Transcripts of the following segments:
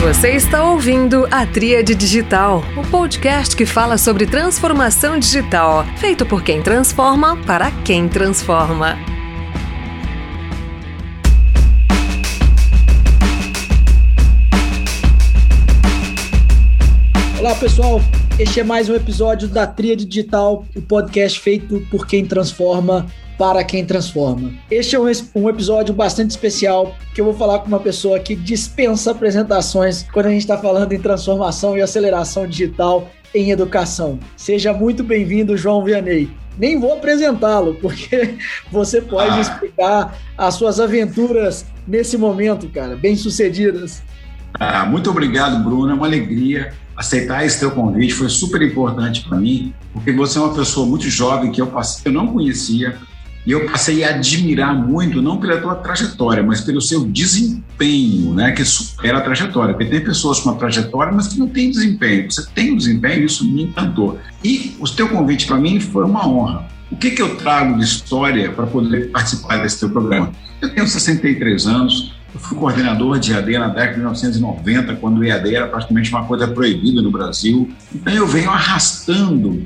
Você está ouvindo a Tríade Digital, o podcast que fala sobre transformação digital, feito por quem transforma para quem transforma. Olá, pessoal. Este é mais um episódio da Tríade Digital, o podcast feito por quem transforma para quem transforma. Este é um, um, episódio bastante especial que eu vou falar com uma pessoa que dispensa apresentações quando a gente está falando em transformação e aceleração digital em educação. Seja muito bem-vindo, João Vianney. Nem vou apresentá-lo, porque você pode ah. explicar as suas aventuras nesse momento, cara, bem-sucedidas. Ah, muito obrigado, Bruno. É uma alegria aceitar esse teu convite. Foi super importante para mim, porque você é uma pessoa muito jovem que eu, passei, eu não conhecia e eu passei a admirar muito, não pela tua trajetória, mas pelo seu desempenho, né, que supera a trajetória. Porque tem pessoas com uma trajetória, mas que não têm desempenho. Você tem um desempenho, isso me encantou. E o teu convite para mim foi uma honra. O que, que eu trago de história para poder participar desse teu programa? Eu tenho 63 anos, eu fui coordenador de EAD na década de 1990, quando o EAD era praticamente uma coisa proibida no Brasil. Então eu venho arrastando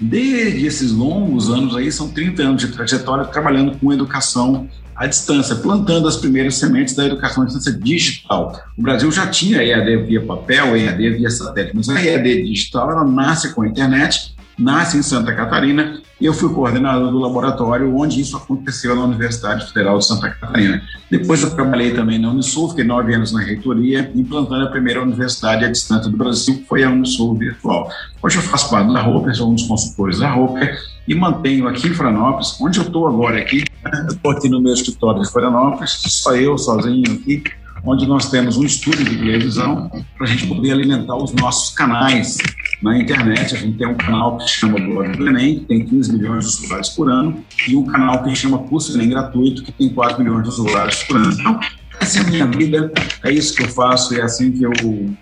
Desde esses longos anos aí, são 30 anos de trajetória trabalhando com educação à distância, plantando as primeiras sementes da educação à distância digital. O Brasil já tinha EAD via papel, EAD via satélite, mas a EAD digital ela nasce com a internet nasce em Santa Catarina e eu fui coordenador do laboratório onde isso aconteceu na Universidade Federal de Santa Catarina. Depois eu trabalhei também na Unisul, fiquei nove anos na reitoria, implantando a primeira universidade à distância do Brasil, que foi a Unisul Virtual. Hoje eu faço parte da Roper, sou um dos consultores da Roper e mantenho aqui em Florianópolis, onde eu estou agora aqui, estou aqui no meu escritório de Florianópolis, só eu sozinho aqui, onde nós temos um estúdio de televisão para a gente poder alimentar os nossos canais na internet. A gente tem um canal que chama Blog do Enem, que tem 15 milhões de usuários por ano, e um canal que chama Curso Enem Gratuito, que tem 4 milhões de usuários por ano. Então, essa é a minha vida, é isso que eu faço, é assim que eu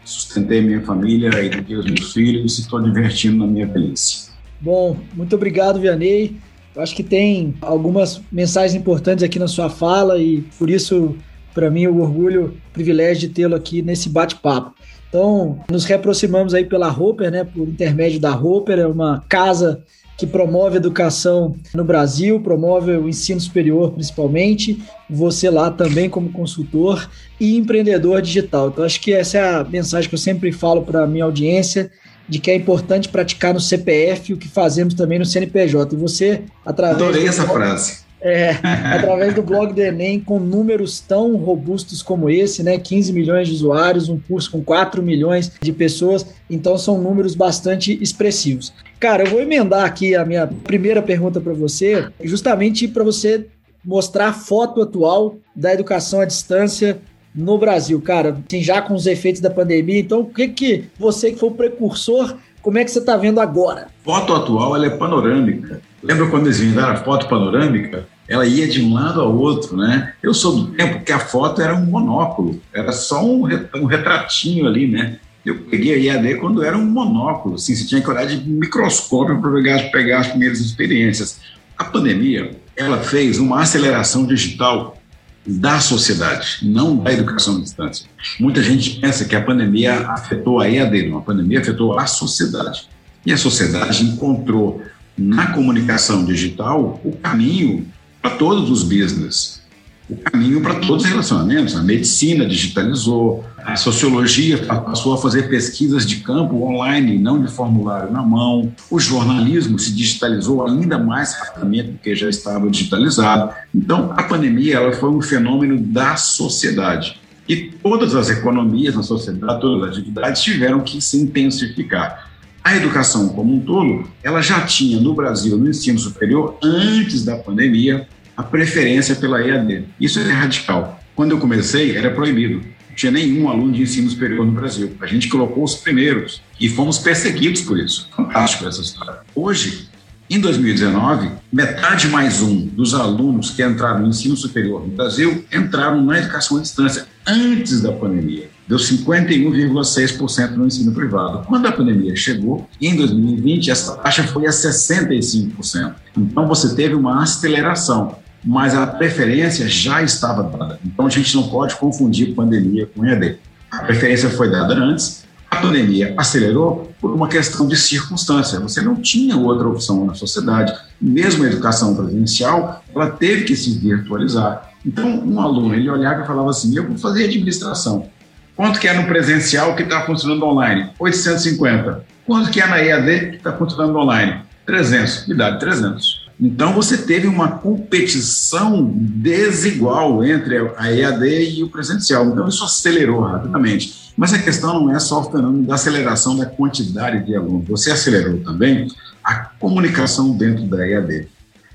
sustentei minha família, eduquei os meus filhos e estou divertindo na minha velhice. Bom, muito obrigado, Vianney. Eu acho que tem algumas mensagens importantes aqui na sua fala e por isso, para mim, o orgulho, o privilégio de tê-lo aqui nesse bate-papo. Então, nos reaproximamos aí pela Roper, né, por intermédio da Roper, é uma casa que promove a educação no Brasil, promove o ensino superior principalmente, você lá também como consultor e empreendedor digital. Então, acho que essa é a mensagem que eu sempre falo para a minha audiência, de que é importante praticar no CPF o que fazemos também no CNPJ. E você, através. Adorei essa frase. É, através do blog do Enem, com números tão robustos como esse, né? 15 milhões de usuários, um curso com 4 milhões de pessoas, então são números bastante expressivos. Cara, eu vou emendar aqui a minha primeira pergunta para você, justamente para você mostrar a foto atual da educação à distância no Brasil, cara, assim, já com os efeitos da pandemia. Então, o que que você que foi o precursor, como é que você está vendo agora? Foto atual, ela é panorâmica. Lembra quando eles inventaram a foto panorâmica? Ela ia de um lado ao outro, né? Eu sou do tempo que a foto era um monóculo, era só um, retratinho ali, né? Eu peguei a IAD quando era um monóculo, assim, você tinha que olhar de microscópio para pegar, pegar as primeiras experiências. A pandemia, ela fez uma aceleração digital da sociedade, não da educação à distância. Muita gente pensa que a pandemia afetou a EAD, não, a pandemia afetou a sociedade. E a sociedade encontrou na comunicação digital o caminho para todos os business, o caminho para todos os relacionamentos. A medicina digitalizou, a sociologia passou a fazer pesquisas de campo online, não de formulário na mão. O jornalismo se digitalizou ainda mais rapidamente do que já estava digitalizado. Então, a pandemia ela foi um fenômeno da sociedade. E todas as economias na sociedade, todas as atividades tiveram que se intensificar. A educação como um todo, ela já tinha no Brasil, no ensino superior, antes da pandemia, a preferência pela EAD. Isso é radical. Quando eu comecei, era proibido. Não tinha nenhum aluno de ensino superior no Brasil. A gente colocou os primeiros e fomos perseguidos por isso. Fantástico essa história. Hoje, em 2019, metade mais um dos alunos que entraram no ensino superior no Brasil entraram na educação à distância antes da pandemia. Deu 51,6% no ensino privado. Quando a pandemia chegou, em 2020, essa taxa foi a 65%. Então, você teve uma aceleração, mas a preferência já estava dada. Então, a gente não pode confundir pandemia com EAD. A preferência foi dada antes, a pandemia acelerou por uma questão de circunstância. Você não tinha outra opção na sociedade. Mesmo a educação presencial, ela teve que se virtualizar. Então, um aluno, ele olhava e falava assim, eu vou fazer administração. Quanto que é no presencial que está funcionando online? 850. Quanto que é na EAD que está funcionando online? 300. Me dá 300. Então você teve uma competição desigual entre a EAD e o presencial. Então isso acelerou rapidamente. Mas a questão não é só o fenômeno da aceleração da quantidade de alunos. Você acelerou também a comunicação dentro da EAD.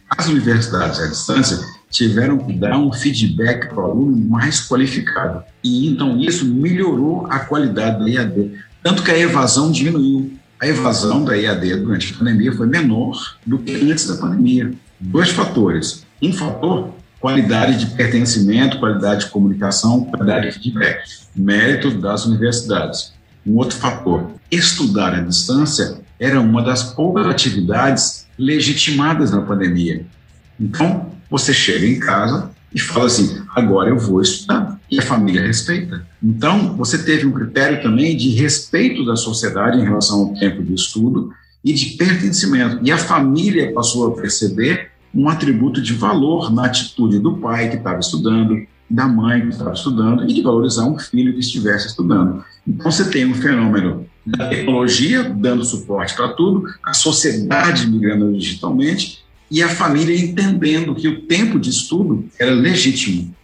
As universidades à distância tiveram que dar um feedback para o aluno mais qualificado. E então isso melhorou a qualidade da EAD. Tanto que a evasão diminuiu a evasão da EAD durante a pandemia foi menor do que antes da pandemia. Dois fatores. Um fator, qualidade de pertencimento, qualidade de comunicação, qualidade de feedback, mérito das universidades. Um outro fator, estudar à distância era uma das poucas atividades legitimadas na pandemia. Então, você chega em casa e fala assim: agora eu vou estudar e a família respeita. Então, você teve um critério também de respeito da sociedade em relação ao tempo de estudo e de pertencimento. E a família passou a perceber um atributo de valor na atitude do pai que estava estudando, da mãe que estava estudando e de valorizar um filho que estivesse estudando. Então, você tem um fenômeno da tecnologia dando suporte para tudo, a sociedade migrando digitalmente e a família entendendo que o tempo de estudo era legítimo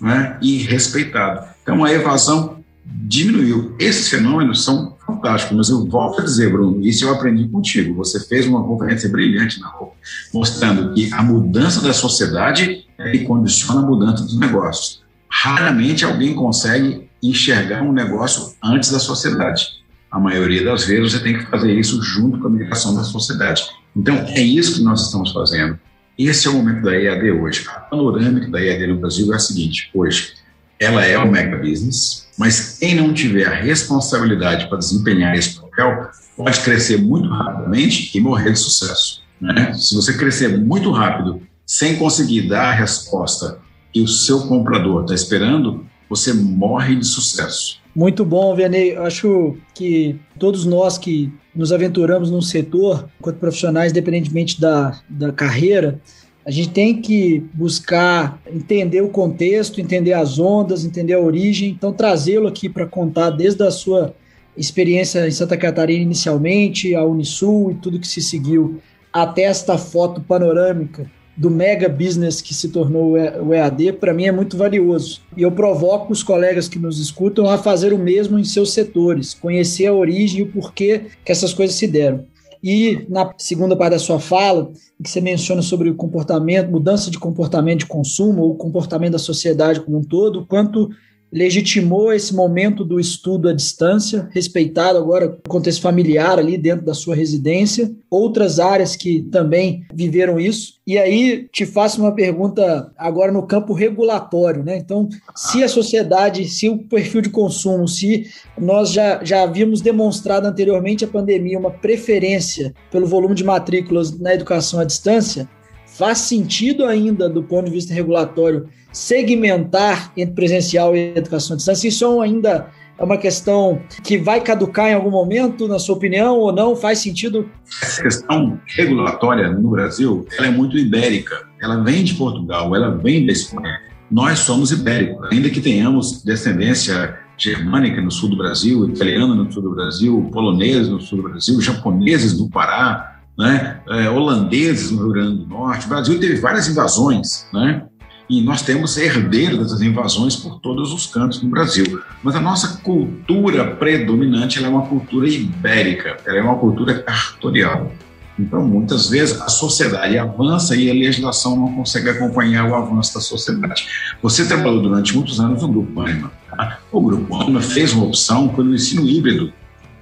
né, e respeitado. Então a evasão diminuiu. Esses fenômenos são fantásticos, mas eu volto a dizer, Bruno, isso eu aprendi contigo. Você fez uma conferência brilhante na rua, mostrando que a mudança da sociedade é condiciona a mudança dos negócios. Raramente alguém consegue enxergar um negócio antes da sociedade. A maioria das vezes você tem que fazer isso junto com a migração da sociedade. Então, é isso que nós estamos fazendo. Esse é o momento da EAD hoje. A panorâmica da EAD no Brasil é a seguinte: hoje, ela é o mega business, mas quem não tiver a responsabilidade para desempenhar esse papel pode crescer muito rapidamente e morrer de sucesso. Né? Se você crescer muito rápido, sem conseguir dar a resposta que o seu comprador está esperando, você morre de sucesso. Muito bom, Vianney. Acho que todos nós que nos aventuramos num setor, enquanto profissionais, independentemente da, da carreira, a gente tem que buscar entender o contexto, entender as ondas, entender a origem, então trazê-lo aqui para contar desde a sua experiência em Santa Catarina inicialmente, a Unisul e tudo que se seguiu, até esta foto panorâmica do mega business que se tornou o EAD, para mim é muito valioso. E eu provoco os colegas que nos escutam a fazer o mesmo em seus setores, conhecer a origem e o porquê que essas coisas se deram. E na segunda parte da sua fala, que você menciona sobre o comportamento, mudança de comportamento de consumo, ou comportamento da sociedade como um todo, quanto legitimou esse momento do estudo à distância, respeitado agora o contexto familiar ali dentro da sua residência, outras áreas que também viveram isso. E aí te faço uma pergunta agora no campo regulatório, né? Então, se a sociedade, se o perfil de consumo, se nós já, já havíamos demonstrado anteriormente a pandemia uma preferência pelo volume de matrículas na educação à distância, faz sentido ainda do ponto de vista regulatório segmentar entre presencial e educação à distância? Isso ainda é uma questão que vai caducar em algum momento, na sua opinião, ou não? Faz sentido? Essa questão regulatória no Brasil, ela é muito ibérica. Ela vem de Portugal, ela vem da Espanha. Nós somos ibéricos, ainda que tenhamos descendência germânica no sul do Brasil, italiana no sul do Brasil, polonesa no sul do Brasil, japoneses no Pará, né? É, holandeses no Rio Grande do Norte. O Brasil teve várias invasões, né? E nós temos herdeiros dessas invasões por todos os cantos do Brasil. Mas a nossa cultura predominante é uma cultura ibérica, ela é uma cultura cartorial. Então, muitas vezes, a sociedade avança e a legislação não consegue acompanhar o avanço da sociedade. Você trabalhou durante muitos anos no Grupo Anima. Tá? O Grupo Anima fez uma opção pelo ensino híbrido.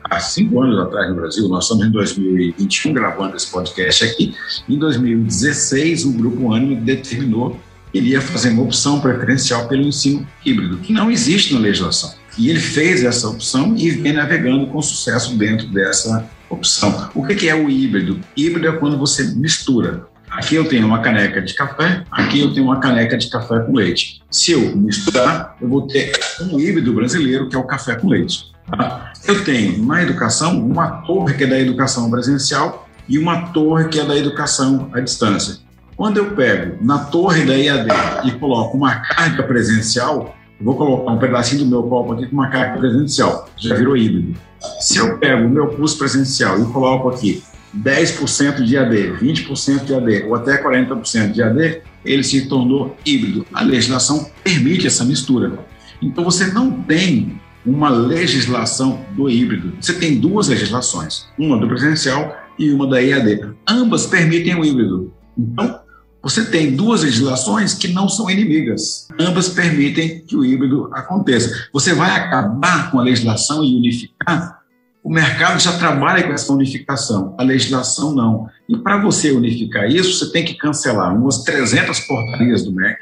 Há cinco anos atrás no Brasil, nós estamos em 2021 gravando esse podcast aqui. Em 2016, o Grupo Anima determinou ele ia fazer uma opção preferencial pelo ensino híbrido, que não existe na legislação. E ele fez essa opção e vem navegando com sucesso dentro dessa opção. O que é o híbrido? Híbrido é quando você mistura Aqui eu tenho uma caneca de café, aqui eu tenho uma caneca de café com leite. Se eu misturar, eu vou ter um híbrido brasileiro, que é o café com leite. Tá? Eu tenho na educação uma torre que é da educação presencial e uma torre que é da educação à distância. Quando eu pego na torre da EAD e coloco uma carga presencial, vou colocar um pedacinho do meu copo aqui com uma carga presencial, já virou híbrido. Se eu pego o meu curso presencial e coloco aqui 10% de AD, 20% de AD ou até 40% de AD, ele se tornou híbrido. A legislação permite essa mistura. Então você não tem uma legislação do híbrido. Você tem duas legislações, uma do presencial e uma da EAD. Ambas permitem o híbrido. Então, você tem duas legislações que não são inimigas. Ambas permitem que o híbrido aconteça. Você vai acabar com a legislação e unificar? O mercado já trabalha com essa unificação, a legislação não. E para você unificar isso, você tem que cancelar umas 300 portarias do MEC,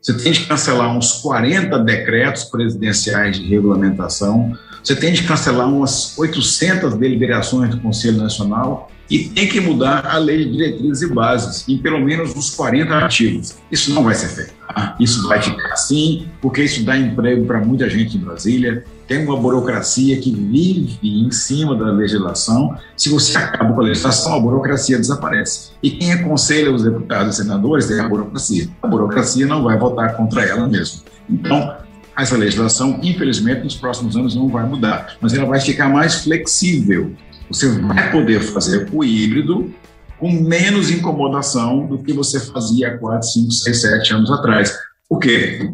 você tem de cancelar uns 40 decretos presidenciais de regulamentação, você tem de cancelar umas 800 deliberações do Conselho Nacional e tem que mudar a lei de diretrizes e bases em pelo menos uns 40 artigos. Isso não vai ser feito. Tá? Isso vai ficar assim, porque isso dá emprego para muita gente em Brasília. Tem uma burocracia que vive em cima da legislação. Se você acaba com a legislação, a burocracia desaparece. E quem aconselha os deputados e senadores é a burocracia. A burocracia não vai votar contra ela mesmo. Então, essa legislação, infelizmente, nos próximos anos não vai mudar, mas ela vai ficar mais flexível. Você vai poder fazer o híbrido com menos incomodação do que você fazia há 4, 5, 6, 7 anos atrás. Por quê?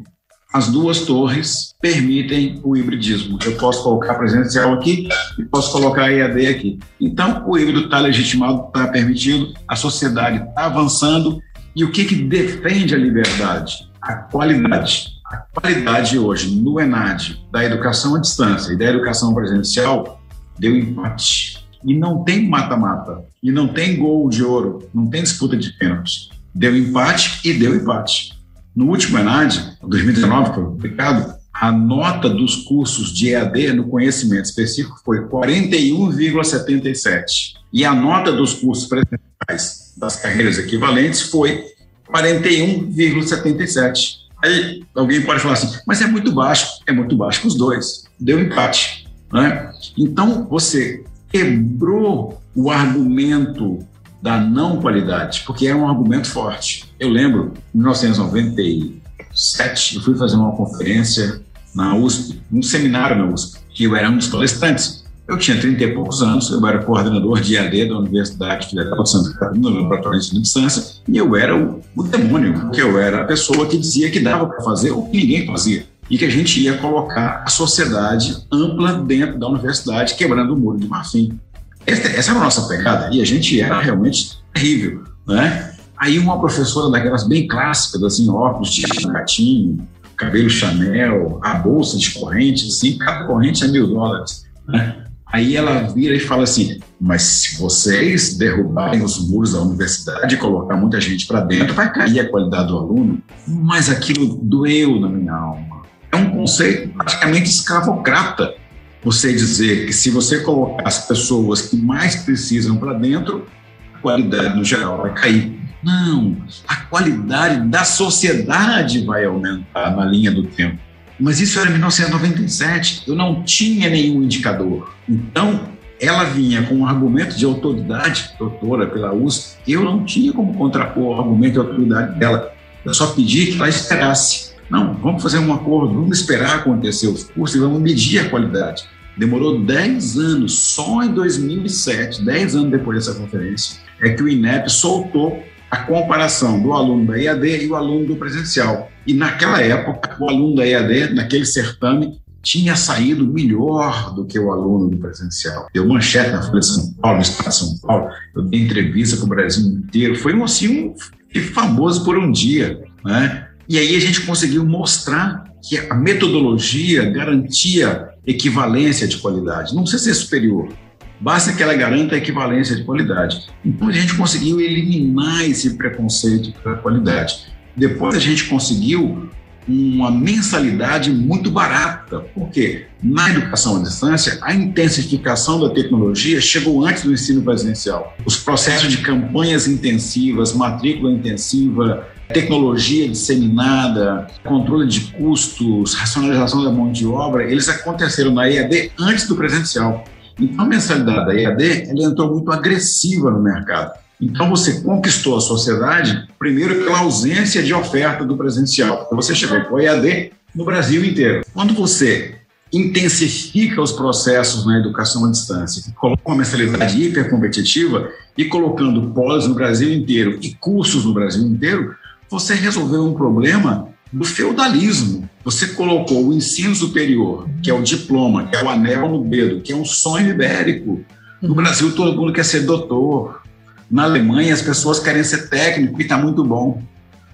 As duas torres permitem o hibridismo. Eu posso colocar presencial aqui e posso colocar EAD aqui. Então, o híbrido está legitimado, está permitido, a sociedade está avançando. E o que, que defende a liberdade? A qualidade. A qualidade hoje no ENAD da educação à distância e da educação presencial deu empate. E não tem mata-mata, e não tem gol de ouro, não tem disputa de pênaltis. Deu empate e deu empate. No último ENAD, 2019, foi publicado, a nota dos cursos de EAD no conhecimento específico foi 41,77. E a nota dos cursos presenciais das carreiras equivalentes foi 41,77. Aí alguém pode falar assim, mas é muito baixo. É muito baixo os dois. Deu empate. Né? Então, você quebrou o argumento da não qualidade, porque é um argumento forte. Eu lembro, em 1997, eu fui fazer uma conferência na USP, um seminário na USP, que eu era um dos palestrantes. Eu tinha 30 e poucos anos, eu era coordenador de IAD da Universidade Federal de Santa Catarina, no laboratório de distância, e eu era o, o demônio, porque eu era a pessoa que dizia que dava para fazer o que ninguém fazia e que a gente ia colocar a sociedade ampla dentro da universidade, quebrando o muro de marfim. Essa, essa era a nossa pegada, e a gente era realmente terrível, né? Aí uma professora daquelas bem clássicas, assim, óculos de gatinho, cabelo Chanel, a bolsa de corrente, assim, cada corrente é mil dólares, né? Aí ela vira e fala assim: mas se vocês derrubarem os muros da universidade e colocar muita gente para dentro, vai cair a qualidade do aluno. Mas aquilo doeu na minha alma. É um conceito praticamente escravocrata. Você dizer que se você colocar as pessoas que mais precisam para dentro, a qualidade no geral vai cair. Não, a qualidade da sociedade vai aumentar na linha do tempo. Mas isso era em 1997, eu não tinha nenhum indicador. Então, ela vinha com um argumento de autoridade, doutora pela USP, eu não tinha como contrapor o argumento de autoridade dela. Eu só pedi que ela esperasse. Não, vamos fazer um acordo, vamos esperar acontecer os cursos e vamos medir a qualidade. Demorou 10 anos, só em 2007, 10 anos depois dessa conferência, é que o INEP soltou a comparação do aluno da EAD e o aluno do presencial. E naquela época, o aluno da EAD, naquele certame, tinha saído melhor do que o aluno do presencial. Deu manchete na Folha de São Paulo, no Estado de São Paulo, eu dei entrevista para o Brasil inteiro. Foi um, assim, um famoso por um dia. Né? E aí a gente conseguiu mostrar que a metodologia garantia equivalência de qualidade. Não precisa ser superior, basta que ela garanta a equivalência de qualidade. Então a gente conseguiu eliminar esse preconceito pela qualidade. Depois a gente conseguiu uma mensalidade muito barata. Por quê? Na educação à distância, a intensificação da tecnologia chegou antes do ensino presencial. Os processos de campanhas intensivas, matrícula intensiva, tecnologia disseminada, controle de custos, racionalização da mão de obra, eles aconteceram na EAD antes do presencial. Então, a mensalidade da EAD ela entrou muito agressiva no mercado. Então você conquistou a sociedade primeiro pela ausência de oferta do presencial. Então, você chegou com o EAD no Brasil inteiro. Quando você intensifica os processos na educação à distância, coloca uma mensalidade hipercompetitiva e colocando polos no Brasil inteiro e cursos no Brasil inteiro, você resolveu um problema do feudalismo. Você colocou o ensino superior, que é o diploma, que é o anel no dedo, que é um sonho ibérico. No Brasil, todo mundo quer ser doutor. Na Alemanha, as pessoas querem ser técnico e está muito bom.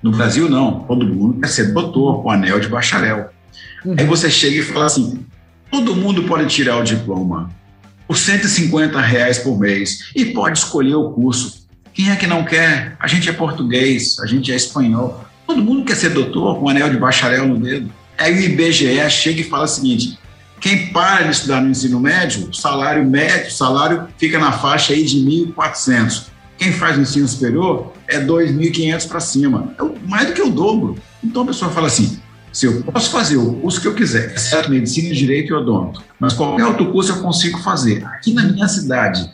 No Brasil, não. Todo mundo quer ser doutor, com anel de bacharel. Uhum. Aí você chega e fala assim: todo mundo pode tirar o diploma por 150 reais por mês e pode escolher o curso. Quem é que não quer? A gente é português, a gente é espanhol. Todo mundo quer ser doutor com anel de bacharel no dedo. Aí o IBGE chega e fala o seguinte: quem para de estudar no ensino médio, salário médio, salário fica na faixa aí de 1.400. Quem faz o ensino superior é 2.500 para cima, é mais do que o dobro. Então a pessoa fala assim: se eu posso fazer o curso que eu quiser, exceto medicina, direito e odonto, mas qualquer outro curso eu consigo fazer aqui na minha cidade,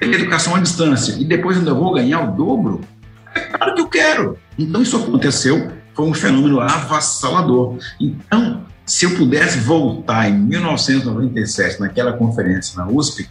educação à distância, e depois ainda vou ganhar o dobro, é claro que eu quero. Então isso aconteceu, foi um fenômeno avassalador. Então, se eu pudesse voltar em 1997, naquela conferência na USP,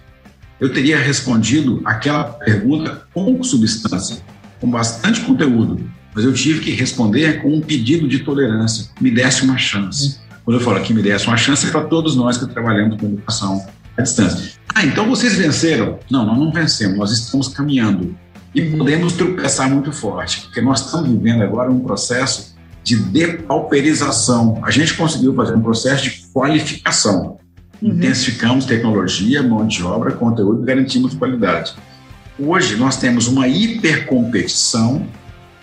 eu teria respondido aquela pergunta com substância, com bastante conteúdo, mas eu tive que responder com um pedido de tolerância, me desse uma chance. Quando eu falo que me desse uma chance, é para todos nós que trabalhamos com educação distância. Ah, então vocês venceram? Não, nós não vencemos, nós estamos caminhando. E podemos tropeçar muito forte, porque nós estamos vivendo agora um processo de depauperização. A gente conseguiu fazer um processo de qualificação. Uhum. Intensificamos tecnologia, mão de obra, conteúdo e garantimos qualidade. Hoje nós temos uma hipercompetição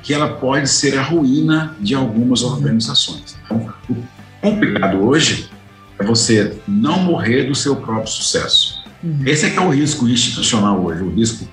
que ela pode ser a ruína de algumas organizações. Então, o complicado hoje é você não morrer do seu próprio sucesso. Uhum. Esse é que é o risco institucional hoje, o risco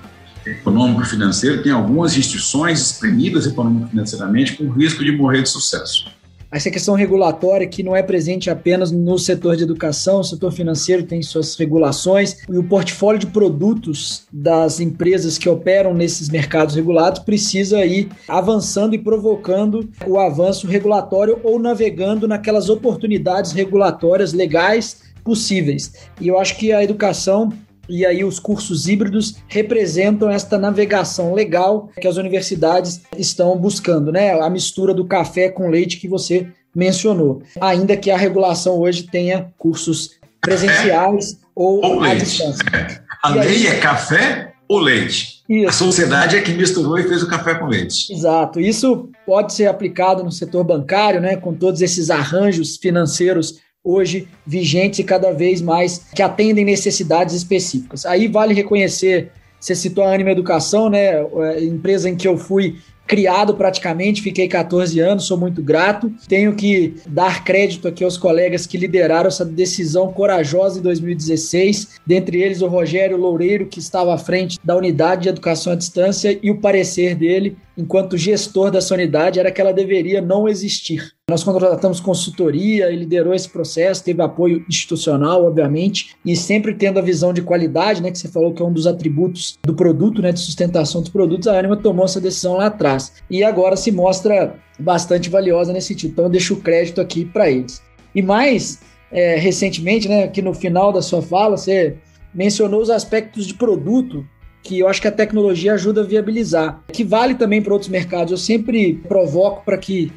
econômico financeiro. Tem algumas instituições exprimidas econômico-financeiramente com risco de morrer de sucesso essa questão regulatória que não é presente apenas no setor de educação, o setor financeiro tem suas regulações e o portfólio de produtos das empresas que operam nesses mercados regulados precisa ir avançando e provocando o avanço regulatório ou navegando naquelas oportunidades regulatórias legais possíveis. E eu acho que a educação e aí os cursos híbridos representam esta navegação legal que as universidades estão buscando, né? A mistura do café com leite que você mencionou. Ainda que a regulação hoje tenha cursos presenciais ou, ou à distância. A e lei aí... é café ou leite? Isso. A sociedade é que misturou e fez o café com leite. Exato. Isso pode ser aplicado no setor bancário, né, com todos esses arranjos financeiros hoje vigentes e cada vez mais que atendem necessidades específicas. Aí vale reconhecer, você citou a Anima Educação, né, empresa em que eu fui criado praticamente, fiquei 14 anos, sou muito grato. Tenho que dar crédito aqui aos colegas que lideraram essa decisão corajosa em 2016, dentre eles o Rogério Loureiro, que estava à frente da unidade de educação à distância, e o parecer dele, enquanto gestor dessa unidade, era que ela deveria não existir. Nós contratamos consultoria, liderou esse processo, teve apoio institucional, obviamente, e sempre tendo a visão de qualidade, né, que você falou que é um dos atributos do produto, né, de sustentação dos produtos, a Anima tomou essa decisão lá atrás. E agora se mostra bastante valiosa nesse sentido. Então eu deixo o crédito aqui para eles. E mais é, recentemente, né, aqui no final da sua fala, você mencionou os aspectos de produto que eu acho que a tecnologia ajuda a viabilizar, que vale também para outros mercados. Eu sempre provoco para que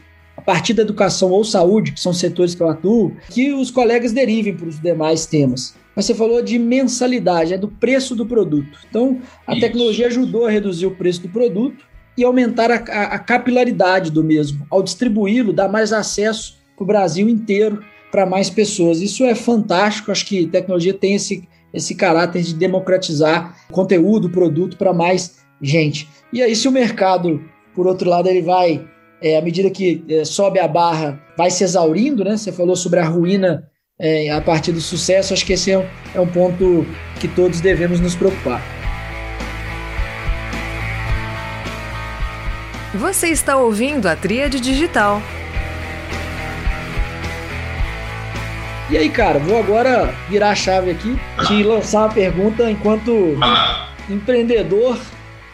partir da educação ou saúde, que são setores que eu atuo, que os colegas derivem para os demais temas. Mas você falou de mensalidade, é do preço do produto. Então, a Isso. tecnologia ajudou a reduzir o preço do produto e aumentar a, a, a capilaridade do mesmo. Ao distribuí-lo, dá mais acesso para o Brasil inteiro, para mais pessoas. Isso é fantástico, acho que tecnologia tem esse, esse caráter de democratizar conteúdo, produto para mais gente. E aí, se o mercado, por outro lado, ele vai é, à medida que é, sobe a barra, vai se exaurindo, né? Você falou sobre a ruína é, a partir do sucesso, acho que esse é um, é um ponto que todos devemos nos preocupar. Você está ouvindo a Tríade Digital. E aí, cara, vou agora virar a chave aqui e lançar uma pergunta enquanto empreendedor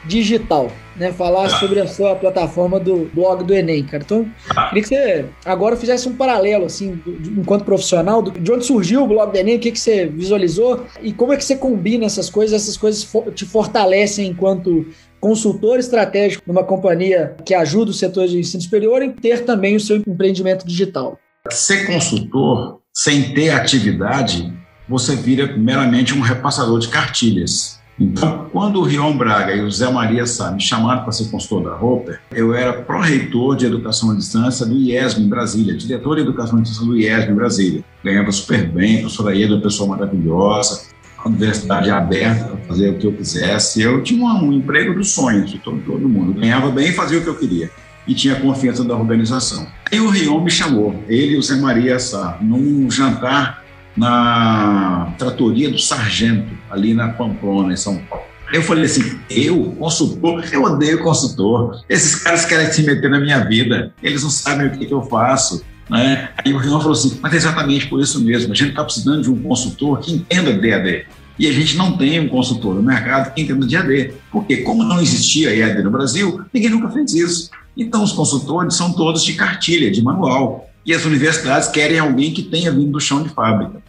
digital, né? Falar sobre a sua plataforma do blog do Enem, cara. Então, queria que você agora fizesse um paralelo, assim, do, do, enquanto profissional, do, de onde surgiu o blog do Enem, o que, que você visualizou e como é que você combina essas coisas, essas coisas te fortalecem enquanto consultor estratégico numa companhia que ajuda o setor de ensino superior em ter também o seu empreendimento digital. Ser consultor sem ter atividade, você vira meramente um repassador de cartilhas. Então, quando o Rion Braga e o Zé Maria Sá me chamaram para ser consultor da Roper, eu era pró-reitor de educação à distância do IESM em Brasília, diretor de educação à distância do IESM em Brasília. Ganhava super bem, a professora Ieda, uma pessoa maravilhosa, a universidade aberta para fazer o que eu quisesse. Eu tinha um, emprego dos sonhos de todo, todo mundo. Ganhava bem e fazia o que eu queria e tinha confiança da organização. Aí o Rion me chamou, ele e o Zé Maria Sá, num jantar na tratoria do Sargento, ali na Pamplona, em São Paulo. Eu falei assim: eu, consultor, eu odeio consultor. Esses caras querem se meter na minha vida, eles não sabem o que, que eu faço. Né? Aí o Rion falou assim: mas é exatamente por isso mesmo, a gente está precisando de um consultor que entenda DAD. E a gente não tem um consultor no mercado que entenda de. Porque, como não existia EAD no Brasil, ninguém nunca fez isso. Então, os consultores são todos de cartilha, de manual. E as universidades querem alguém que tenha vindo do chão de fábrica.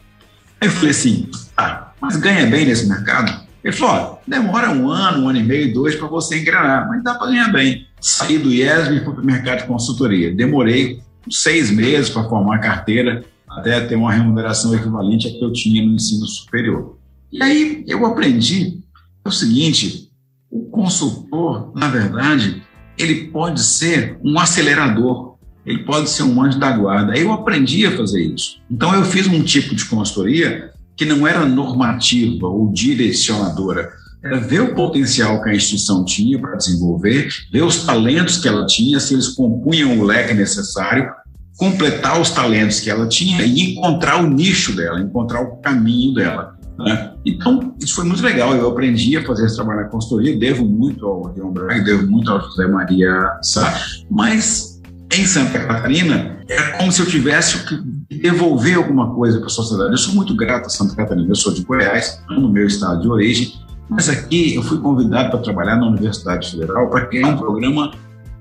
Aí eu falei assim: ah, mas ganha bem nesse mercado? Ele falou: demora um ano, um ano e meio, dois para você engrenar, mas dá para ganhar bem. Saí do IESB e fui para o mercado de consultoria. Demorei seis meses para formar carteira, até ter uma remuneração equivalente à que eu tinha no ensino superior. E aí eu aprendi o seguinte: o consultor, na verdade, ele pode ser um acelerador, ele pode ser um anjo da guarda. Eu aprendi a fazer isso. Então eu fiz um tipo de consultoria que não era normativa ou direcionadora, era ver o potencial que a instituição tinha para desenvolver, ver os talentos que ela tinha, se eles compunham o leque necessário, completar os talentos que ela tinha e encontrar o nicho dela, encontrar o caminho dela. Né? Então, isso foi muito legal. Eu aprendi a fazer esse trabalho na consultoria, devo muito ao Leon Braga, devo muito ao José Maria Sá, mas em Santa Catarina é como se eu tivesse que devolver alguma coisa para a sociedade. Eu sou muito grato a Santa Catarina, eu sou de Goiás, no meu estado de origem, mas aqui eu fui convidado para trabalhar na Universidade Federal para criar um programa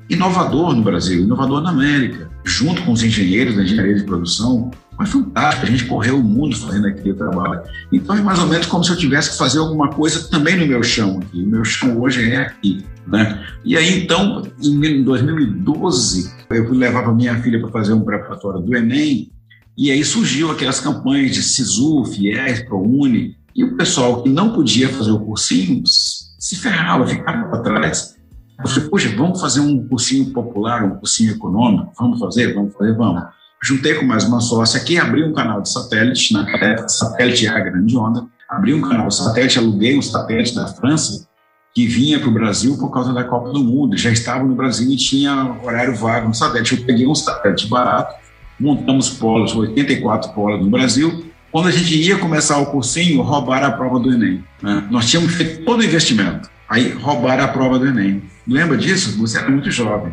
inovador no Brasil, inovador na América, junto com os engenheiros da engenharia de produção, foi fantástico, a gente correu o mundo fazendo aquele trabalho. Então é mais ou menos como se eu tivesse que fazer alguma coisa também no meu chão aqui. O meu chão hoje é aqui. Né? E aí, então, em 2012, eu fui levar para minha filha para fazer um preparatório do Enem, e aí surgiu aquelas campanhas de SISU, FIES, ProUni, e o pessoal que não podia fazer o cursinho se ferrava, ficava para trás. Eu falei, poxa, vamos fazer um cursinho popular, um cursinho econômico? Vamos fazer? Vamos fazer? Vamos juntei com mais uma sócia aqui, abri um canal de satélite, na época, satélite era a grande onda, abri um canal de satélite, aluguei um satélite da França, que vinha para o Brasil por causa da Copa do Mundo, já estava no Brasil e tinha horário vago no satélite. Eu peguei um satélite barato, montamos polos, 84 polos no Brasil. Quando a gente ia começar o cursinho, roubaram a prova do Enem. Né? Nós tínhamos feito todo o investimento, aí roubaram a prova do Enem. Lembra disso? Você era muito jovem.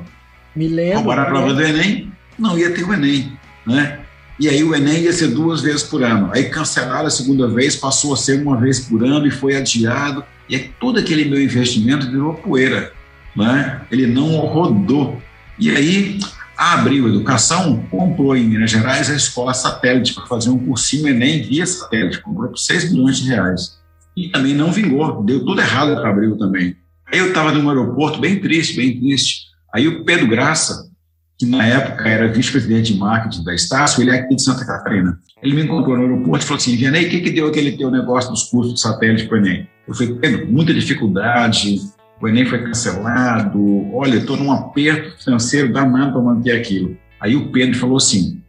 Me lembro. Roubaram a prova do Enem, não ia ter o Enem né? E aí o Enem ia ser duas vezes por ano. Aí cancelaram a segunda vez, passou a ser uma vez por ano e foi adiado. E aí todo aquele meu investimento virou poeira, né? Ele não rodou. E aí a Abril Educação comprou em Minas Gerais a escola satélite para fazer um cursinho Enem via satélite, comprou por 6 milhões de reais. E também não vingou, deu tudo errado para Abril também. Aí eu estava no aeroporto bem triste, bem triste. Aí o Pedro Graça, que na época era vice-presidente de marketing da Estácio, ele é aqui de Santa Catarina. Ele me encontrou no aeroporto e falou assim, Vianney, o que, que deu aquele teu negócio dos custos de satélite para o Enem? Eu falei, Pedro, muita dificuldade, o Enem foi cancelado, olha, estou num aperto financeiro danado para manter aquilo. Aí o Pedro falou assim,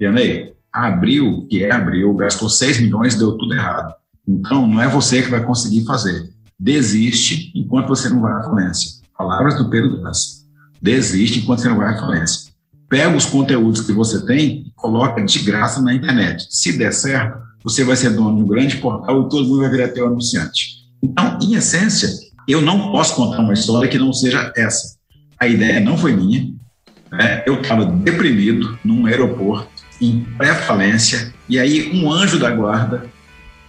Vianney, Abril, que é Abril, gastou 6 milhões, deu tudo errado. Então, não é você que vai conseguir fazer. Desiste enquanto você não vai à falência. Palavras do Pedro Graça. Desiste enquanto você não vai à falência. Pega os conteúdos que você tem e coloca de graça na internet. Se der certo, você vai ser dono de um grande portal e todo mundo vai virar teu anunciante. Então, em essência, eu não posso contar uma história que não seja essa. A ideia não foi minha. Né? Eu estava deprimido num aeroporto, em pré-falência, e aí um anjo da guarda,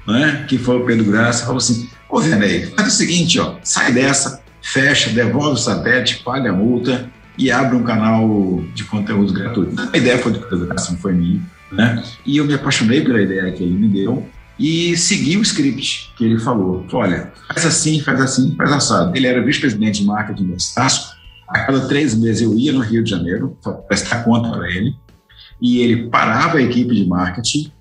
né, que foi o Pedro Graça, falou assim: Ô, Venei, faz o seguinte, ó, sai dessa, fecha, devolve o satélite, paga a multa e abre um canal de conteúdo gratuito. A ideia foi Graça, não foi minha. Né? E eu me apaixonei pela ideia que ele me deu e segui o script que ele falou. Olha, faz assim, faz assim, faz assado. Ele era vice-presidente de marketing do Estácio. A cada três meses eu ia no Rio de Janeiro para prestar conta para ele e ele parava a equipe de marketing,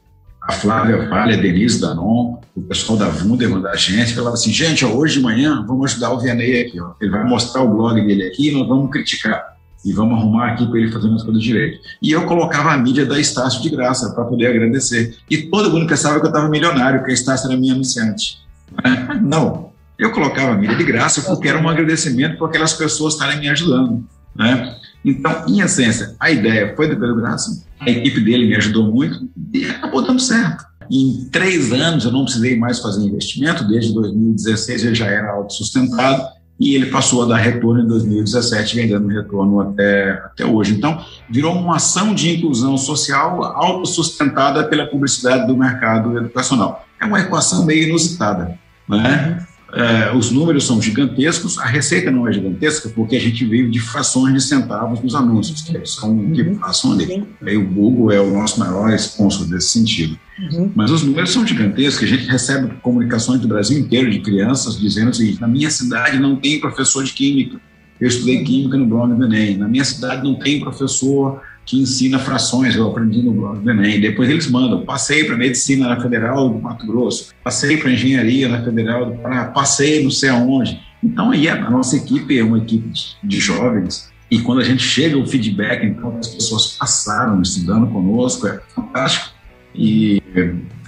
a Flávia Vale, a Denise Danon, o pessoal da Wunderman, da agência, falava assim, gente, ó, hoje de manhã vamos ajudar o Vianney aqui, ó. ele vai mostrar o blog dele aqui e nós vamos criticar e vamos arrumar aqui para ele fazer as coisas direito. E eu colocava a mídia da Estácio de graça para poder agradecer. E todo mundo pensava que eu estava milionário, que a Estácio era minha anunciante. Não, eu colocava a mídia de graça porque era um agradecimento por aquelas pessoas estarem me ajudando. Né? Então, em essência, a ideia foi do Pedro Graça, a equipe dele me ajudou muito e acabou dando certo. Em três anos eu não precisei mais fazer investimento, desde 2016 ele já era autossustentado e ele passou a dar retorno em 2017, vendendo retorno até, até hoje. Então, virou uma ação de inclusão social autossustentada pela publicidade do mercado educacional. É uma equação meio inusitada, né? É, os números são gigantescos, a receita não é gigantesca porque a gente vive de frações de centavos nos anúncios, que são o que passam ali. Aí o Google é o nosso maior sponsor desse sentido. Uhum. Mas os números são gigantescos, a gente recebe comunicações do Brasil inteiro de crianças dizendo o seguinte: na minha cidade não tem professor de química. Eu estudei química no blog do Enem. Na minha cidade não tem professor que ensina frações, eu aprendi no blog do Enem. Depois eles mandam, passei para medicina na Federal do Mato Grosso, passei para engenharia na Federal do Pará, passei não sei aonde. Então aí a nossa equipe é uma equipe de jovens e quando a gente chega o feedback, então as pessoas passaram estudando conosco, é fantástico. E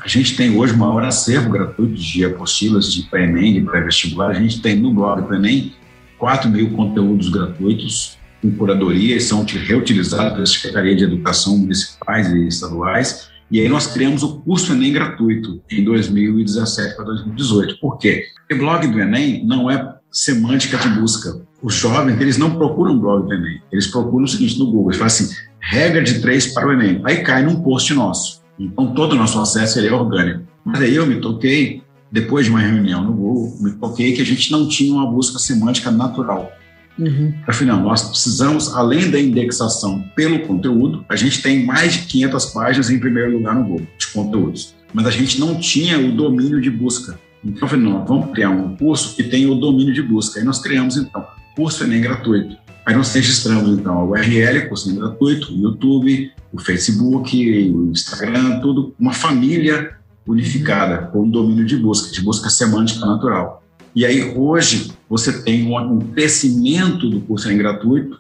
a gente tem hoje o maior acervo gratuito de apostilas de pré-ENEM, de pré-vestibular. A gente tem no blog do Enem 4 mil conteúdos gratuitos com curadoria e são reutilizados pela Secretaria de Educação municipais e estaduais. E aí nós criamos o curso Enem gratuito em 2017 para 2018. Por quê? Porque blog do Enem não é semântica de busca. Os jovens, eles não procuram blog do Enem. Eles procuram o seguinte no Google, eles falam assim, regra de três para o Enem. Aí cai num post nosso. Então todo o nosso acesso é orgânico. Mas aí eu me toquei, depois de uma reunião no Google, me toquei que a gente não tinha uma busca semântica natural. Uhum. Afinal, nós precisamos, além da indexação pelo conteúdo, a gente tem mais de 500 páginas em primeiro lugar no Google de conteúdos, mas a gente não tinha o domínio de busca. Então, não, vamos criar um curso que tenha o domínio de busca. Aí nós criamos, então, curso Enem gratuito. Aí nós registramos, então, a URL, curso Enem gratuito, o YouTube, o Facebook, o Instagram, tudo, uma família unificada com o domínio de busca, de busca semântica natural. E aí, hoje, você tem um, crescimento do curso em gratuito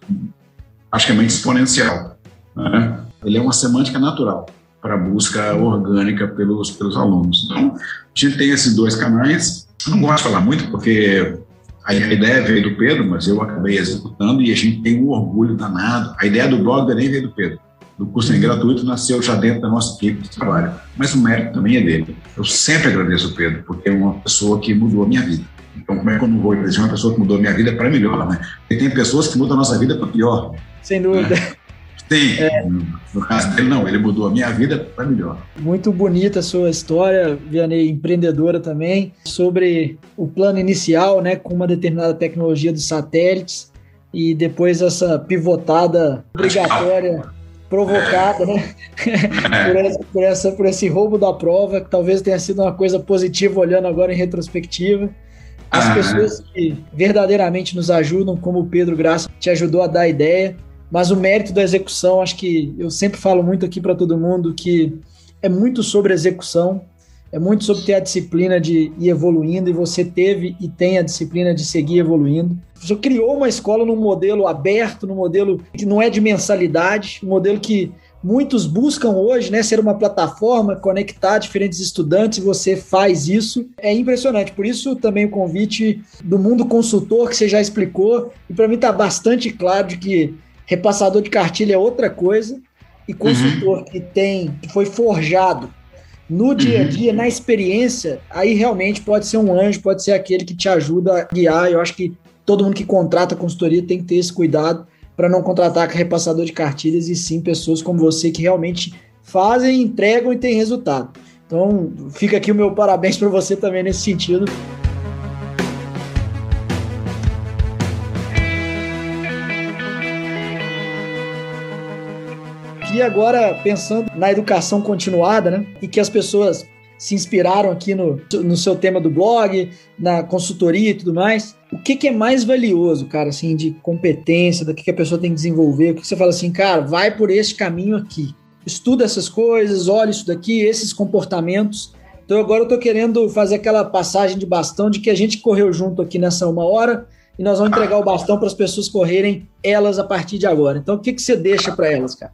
praticamente exponencial. Né? Ele é uma semântica natural para busca orgânica pelos, pelos alunos. Então, a gente tem esses dois canais. não gosto de falar muito, porque a ideia veio do Pedro, mas eu acabei executando e a gente tem um orgulho danado. A ideia do blog nem veio do Pedro. Do curso em gratuito nasceu já dentro da nossa equipe de trabalho. Mas o mérito também é dele. Eu sempre agradeço o Pedro, porque é uma pessoa que mudou a minha vida. Então, como é que eu não vou agradecer uma pessoa que mudou a minha vida para melhor, né? Porque tem pessoas que mudam a nossa vida para pior. Sem dúvida. Né? Sim, é. no caso dele não, ele mudou a minha vida para melhor. Muito bonita a sua história, Vianney, empreendedora também, sobre o plano inicial, né, com uma determinada tecnologia dos satélites e depois essa pivotada obrigatória, provocada, né, é. por, essa, por, essa, por esse roubo da prova, que talvez tenha sido uma coisa positiva olhando agora em retrospectiva as ah. pessoas que verdadeiramente nos ajudam, como o Pedro Graça te ajudou a dar a ideia, mas o mérito da execução, acho que eu sempre falo muito aqui para todo mundo que é muito sobre execução, é muito sobre ter a disciplina de ir evoluindo e você teve e tem a disciplina de seguir evoluindo. Você criou uma escola num modelo aberto, num modelo que não é de mensalidade, um modelo que muitos buscam hoje, né, ser uma plataforma, conectar diferentes estudantes, e você faz isso. É impressionante. Por isso também o convite do mundo consultor que você já explicou, e para mim está bastante claro de que repassador de cartilha é outra coisa e consultor uhum. que tem que foi forjado no dia a uhum. dia, na experiência, aí realmente pode ser um anjo, pode ser aquele que te ajuda a guiar. Eu acho que todo mundo que contrata consultoria tem que ter esse cuidado para não contratar repassador de cartilhas e sim pessoas como você que realmente fazem, entregam e têm resultado. Então, fica aqui o meu parabéns para você também nesse sentido. E agora, pensando na educação continuada, né? E que as pessoas se inspiraram aqui no, no seu tema do blog, na consultoria e tudo mais. O que, que é mais valioso, cara, assim, de competência, do que, que a pessoa tem que desenvolver? O que, que você fala assim, cara, vai por esse caminho aqui. Estuda essas coisas, olha isso daqui, esses comportamentos. Então agora eu tô querendo fazer aquela passagem de bastão de que a gente correu junto aqui nessa uma hora e nós vamos entregar o bastão para as pessoas correrem elas a partir de agora. Então o que, que você deixa para elas, cara?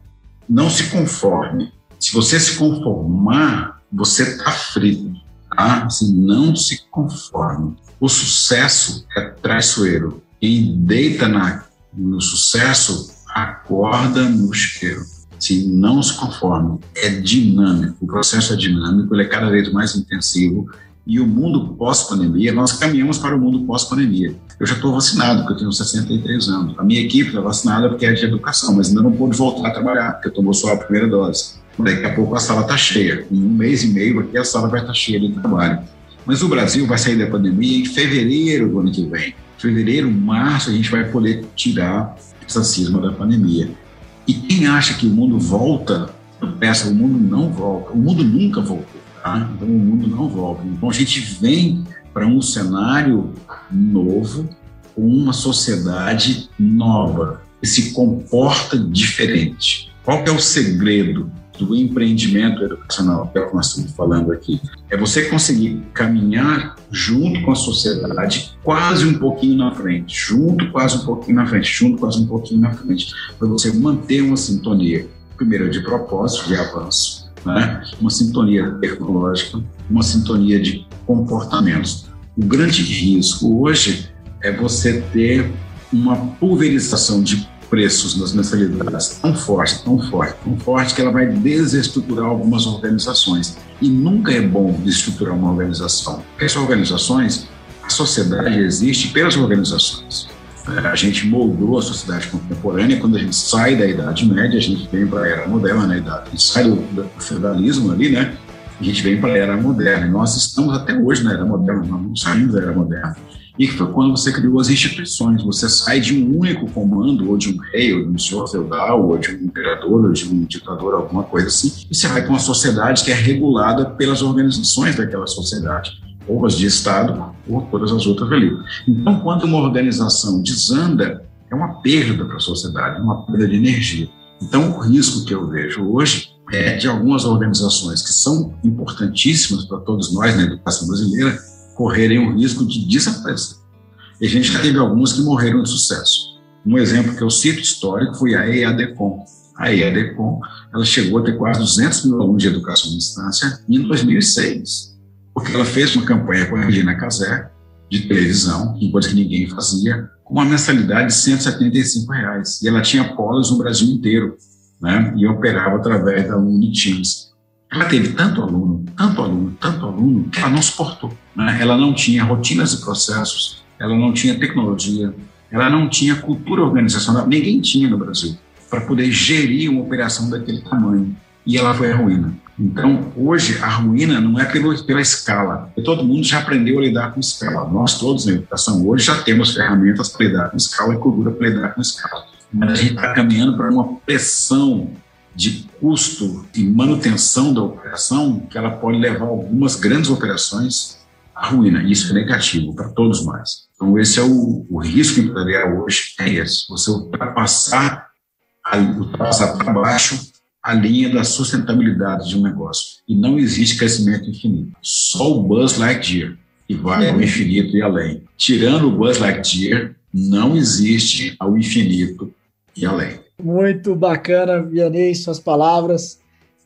não se conforme. Se você se conformar, você está frito. Tá? Assim, não se conforme. O sucesso é traiçoeiro. Quem deita na, no sucesso acorda no isqueiro. Se não se conforme, é dinâmico. O processo é dinâmico, ele é cada vez mais intensivo e o mundo pós-pandemia, nós caminhamos para o mundo pós-pandemia. Eu já estou vacinado, porque eu tenho 63 anos. A minha equipe está vacinada porque é de educação, mas ainda não pôde voltar a trabalhar, porque tomou só a primeira dose. Daqui a pouco a sala está cheia. Em um mês e meio aqui a sala vai estar tá cheia de trabalho. Mas o Brasil vai sair da pandemia em fevereiro do ano que vem. Fevereiro, março, a gente vai poder tirar essa cisma da pandemia. E quem acha que o mundo volta, peça, o mundo não volta. O mundo nunca voltou. Tá? Então o mundo não volta. Então a gente vem para um cenário novo, com uma sociedade nova, que se comporta diferente. Qual é o segredo do empreendimento educacional, que é o que nós estamos falando aqui? É você conseguir caminhar junto com a sociedade, quase um pouquinho na frente, junto quase um pouquinho na frente, junto quase um pouquinho na frente, para você manter uma sintonia, primeiro de propósito, de avanço, né? uma sintonia tecnológica, uma sintonia de comportamentos. O grande risco hoje é você ter uma pulverização de preços nas mensalidades tão forte, tão forte, tão forte que ela vai desestruturar algumas organizações. E nunca é bom desestruturar uma organização, porque as organizações, a sociedade existe pelas organizações. A gente moldou a sociedade contemporânea quando a gente sai da Idade Média, a gente vem para a Era Moderna, né? a gente sai do, do feudalismo ali, né? A gente vem para a Era Moderna. E nós estamos até hoje na Era Moderna, nós não saímos da Era Moderna. E foi quando você criou as instituições. Você sai de um único comando, ou de um rei, ou de um senhor feudal, ou de um imperador, ou de um ditador, alguma coisa assim, e você vai com uma sociedade que é regulada pelas organizações daquela sociedade ou as de Estado, ou todas as outras ali. Então, quando uma organização desanda, é uma perda para a sociedade, é uma perda de energia. Então, o risco que eu vejo hoje é de algumas organizações que são importantíssimas para todos nós na educação brasileira correrem o risco de desaparecer. E a gente já teve algumas que morreram de sucesso. Um exemplo que eu cito histórico foi a EADCOM. A EADCOM ela chegou a ter quase 200 mil alunos de educação à distância em 2006 porque ela fez uma campanha com a Regina Casé, de televisão, coisa que ninguém fazia, com uma mensalidade de 175 reais. E ela tinha polos no Brasil inteiro, né? E operava através da Uniteams. Ela teve tanto aluno, tanto aluno, tanto aluno, que ela não suportou. Né? Ela não tinha rotinas e processos, ela não tinha tecnologia, ela não tinha cultura organizacional, ninguém tinha no Brasil, para poder gerir uma operação daquele tamanho. E ela foi a ruína. Então, hoje, a ruína não é pelo, pela escala. Todo mundo já aprendeu a lidar com escala. Nós todos na educação hoje já temos ferramentas para lidar com escala e cultura para lidar com escala. Mas a gente está caminhando para uma pressão de custo e manutenção da operação que ela pode levar algumas grandes operações à ruína. Isso é negativo para todos nós. Então, esse é o, o risco empresarial hoje, é esse. Você ultrapassar, ultrapassar para baixo a linha da sustentabilidade de um negócio. E não existe crescimento infinito. Só o Buzz Lightyear, que vai ao infinito e além. Tirando o Buzz Lightyear, não existe ao infinito e além. Muito bacana, Vianney, suas palavras.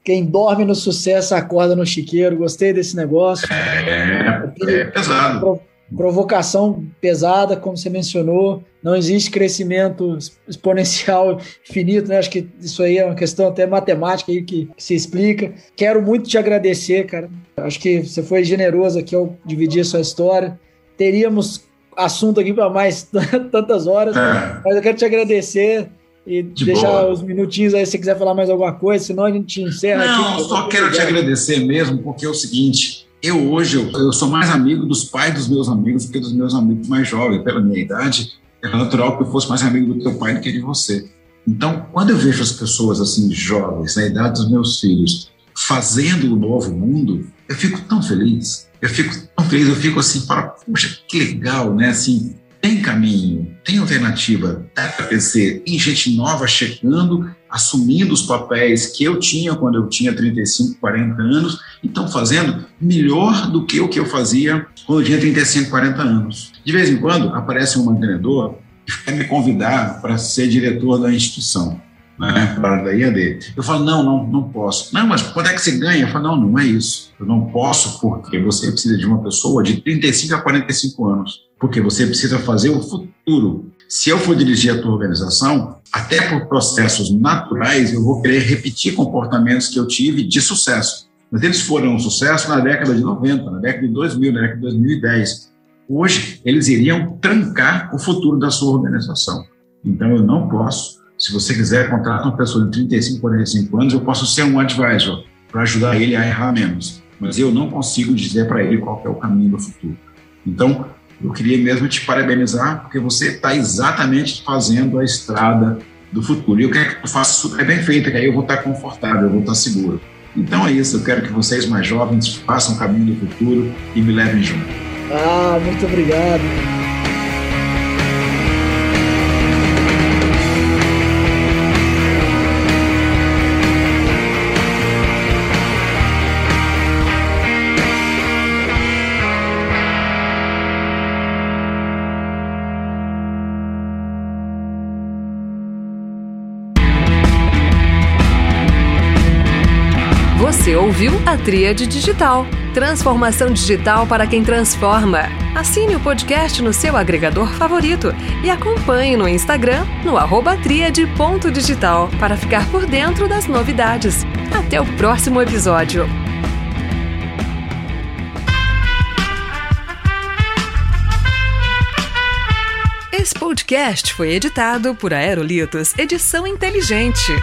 Quem dorme no sucesso acorda no chiqueiro. Gostei desse negócio. É, é pesado. Provocação pesada, como você mencionou. Não existe crescimento exponencial infinito, né? Acho que isso aí é uma questão até matemática aí que, que se explica. Quero muito te agradecer, cara. Acho que você foi generoso aqui ao dividir a sua história. Teríamos assunto aqui para mais tantas horas, é. mas eu quero te agradecer e de deixar boa. os minutinhos aí se você quiser falar mais alguma coisa, senão a gente encerra Não, aqui. Não, só quero te agradecer mesmo, porque é o seguinte, eu hoje eu, eu, sou mais amigo dos pais dos meus amigos do que dos meus amigos mais jovens, pela minha idade, é natural que eu fosse mais amigo do teu pai do que de você. Então, quando eu vejo as pessoas assim jovens, na idade dos meus filhos, fazendo o novo mundo, eu fico tão feliz. Eu fico tão feliz, eu fico assim, para, poxa, que legal, né? Assim, tem caminho, tem alternativa, dá para. Tem gente nova chegando, assumindo os papéis que eu tinha quando eu tinha 35, 40 anos, e estão fazendo melhor do que o que eu fazia quando eu tinha 35, 40 anos. De vez em quando aparece um mantenedor e quer me convidar para ser diretor da instituição né, para da IAD. Eu falo, não, não, não posso. Não, mas quando é que você ganha? Eu falo, não, não é isso. Eu não posso porque você precisa de uma pessoa de 35 a 45 anos, porque você precisa fazer o futuro. Se eu for dirigir a tua organização, até por processos naturais, eu vou querer repetir comportamentos que eu tive de sucesso. Mas eles foram um sucesso na década de 90, na década de 2000, na década de 2010. Hoje, eles iriam trancar o futuro da sua organização. Então, eu não posso se você quiser contratar uma pessoa de 35, 45 anos, eu posso ser um advisor para ajudar ele a errar menos. Mas eu não consigo dizer para ele qual é o caminho do futuro. Então, eu queria mesmo te parabenizar, porque você está exatamente fazendo a estrada do futuro. E eu quero que tu faça é bem feito, que aí eu vou estar confortável, eu vou estar seguro. Então é isso, eu quero que vocês mais jovens façam o caminho do futuro e me levem junto. Ah, muito obrigado. Ouviu a Tríade Digital. Transformação digital para quem transforma. Assine o podcast no seu agregador favorito e acompanhe no Instagram no arroba tríade.digital para ficar por dentro das novidades. Até o próximo episódio. Esse podcast foi editado por Aerolitos Edição Inteligente.